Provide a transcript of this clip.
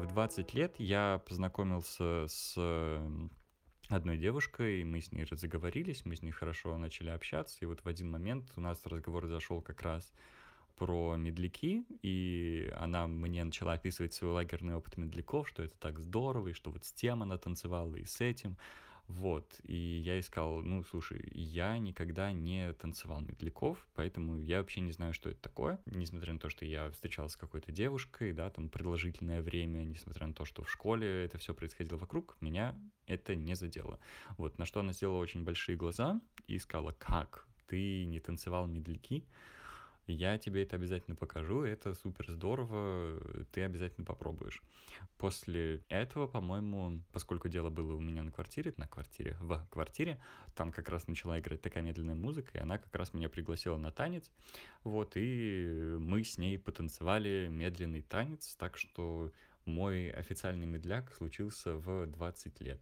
В 20 лет я познакомился с одной девушкой, мы с ней разговорились, мы с ней хорошо начали общаться, и вот в один момент у нас разговор зашел как раз про медляки, и она мне начала описывать свой лагерный опыт медляков, что это так здорово, и что вот с тем она танцевала, и с этим. Вот, и я искал, ну, слушай, я никогда не танцевал медляков, поэтому я вообще не знаю, что это такое. Несмотря на то, что я встречался с какой-то девушкой, да, там продолжительное время, несмотря на то, что в школе это все происходило вокруг, меня это не задело. Вот, на что она сделала очень большие глаза и сказала, как ты не танцевал медляки? Я тебе это обязательно покажу, это супер здорово, ты обязательно попробуешь. После этого, по-моему, поскольку дело было у меня на квартире, на квартире, в квартире, там как раз начала играть такая медленная музыка, и она как раз меня пригласила на танец, вот, и мы с ней потанцевали медленный танец, так что мой официальный медляк случился в 20 лет.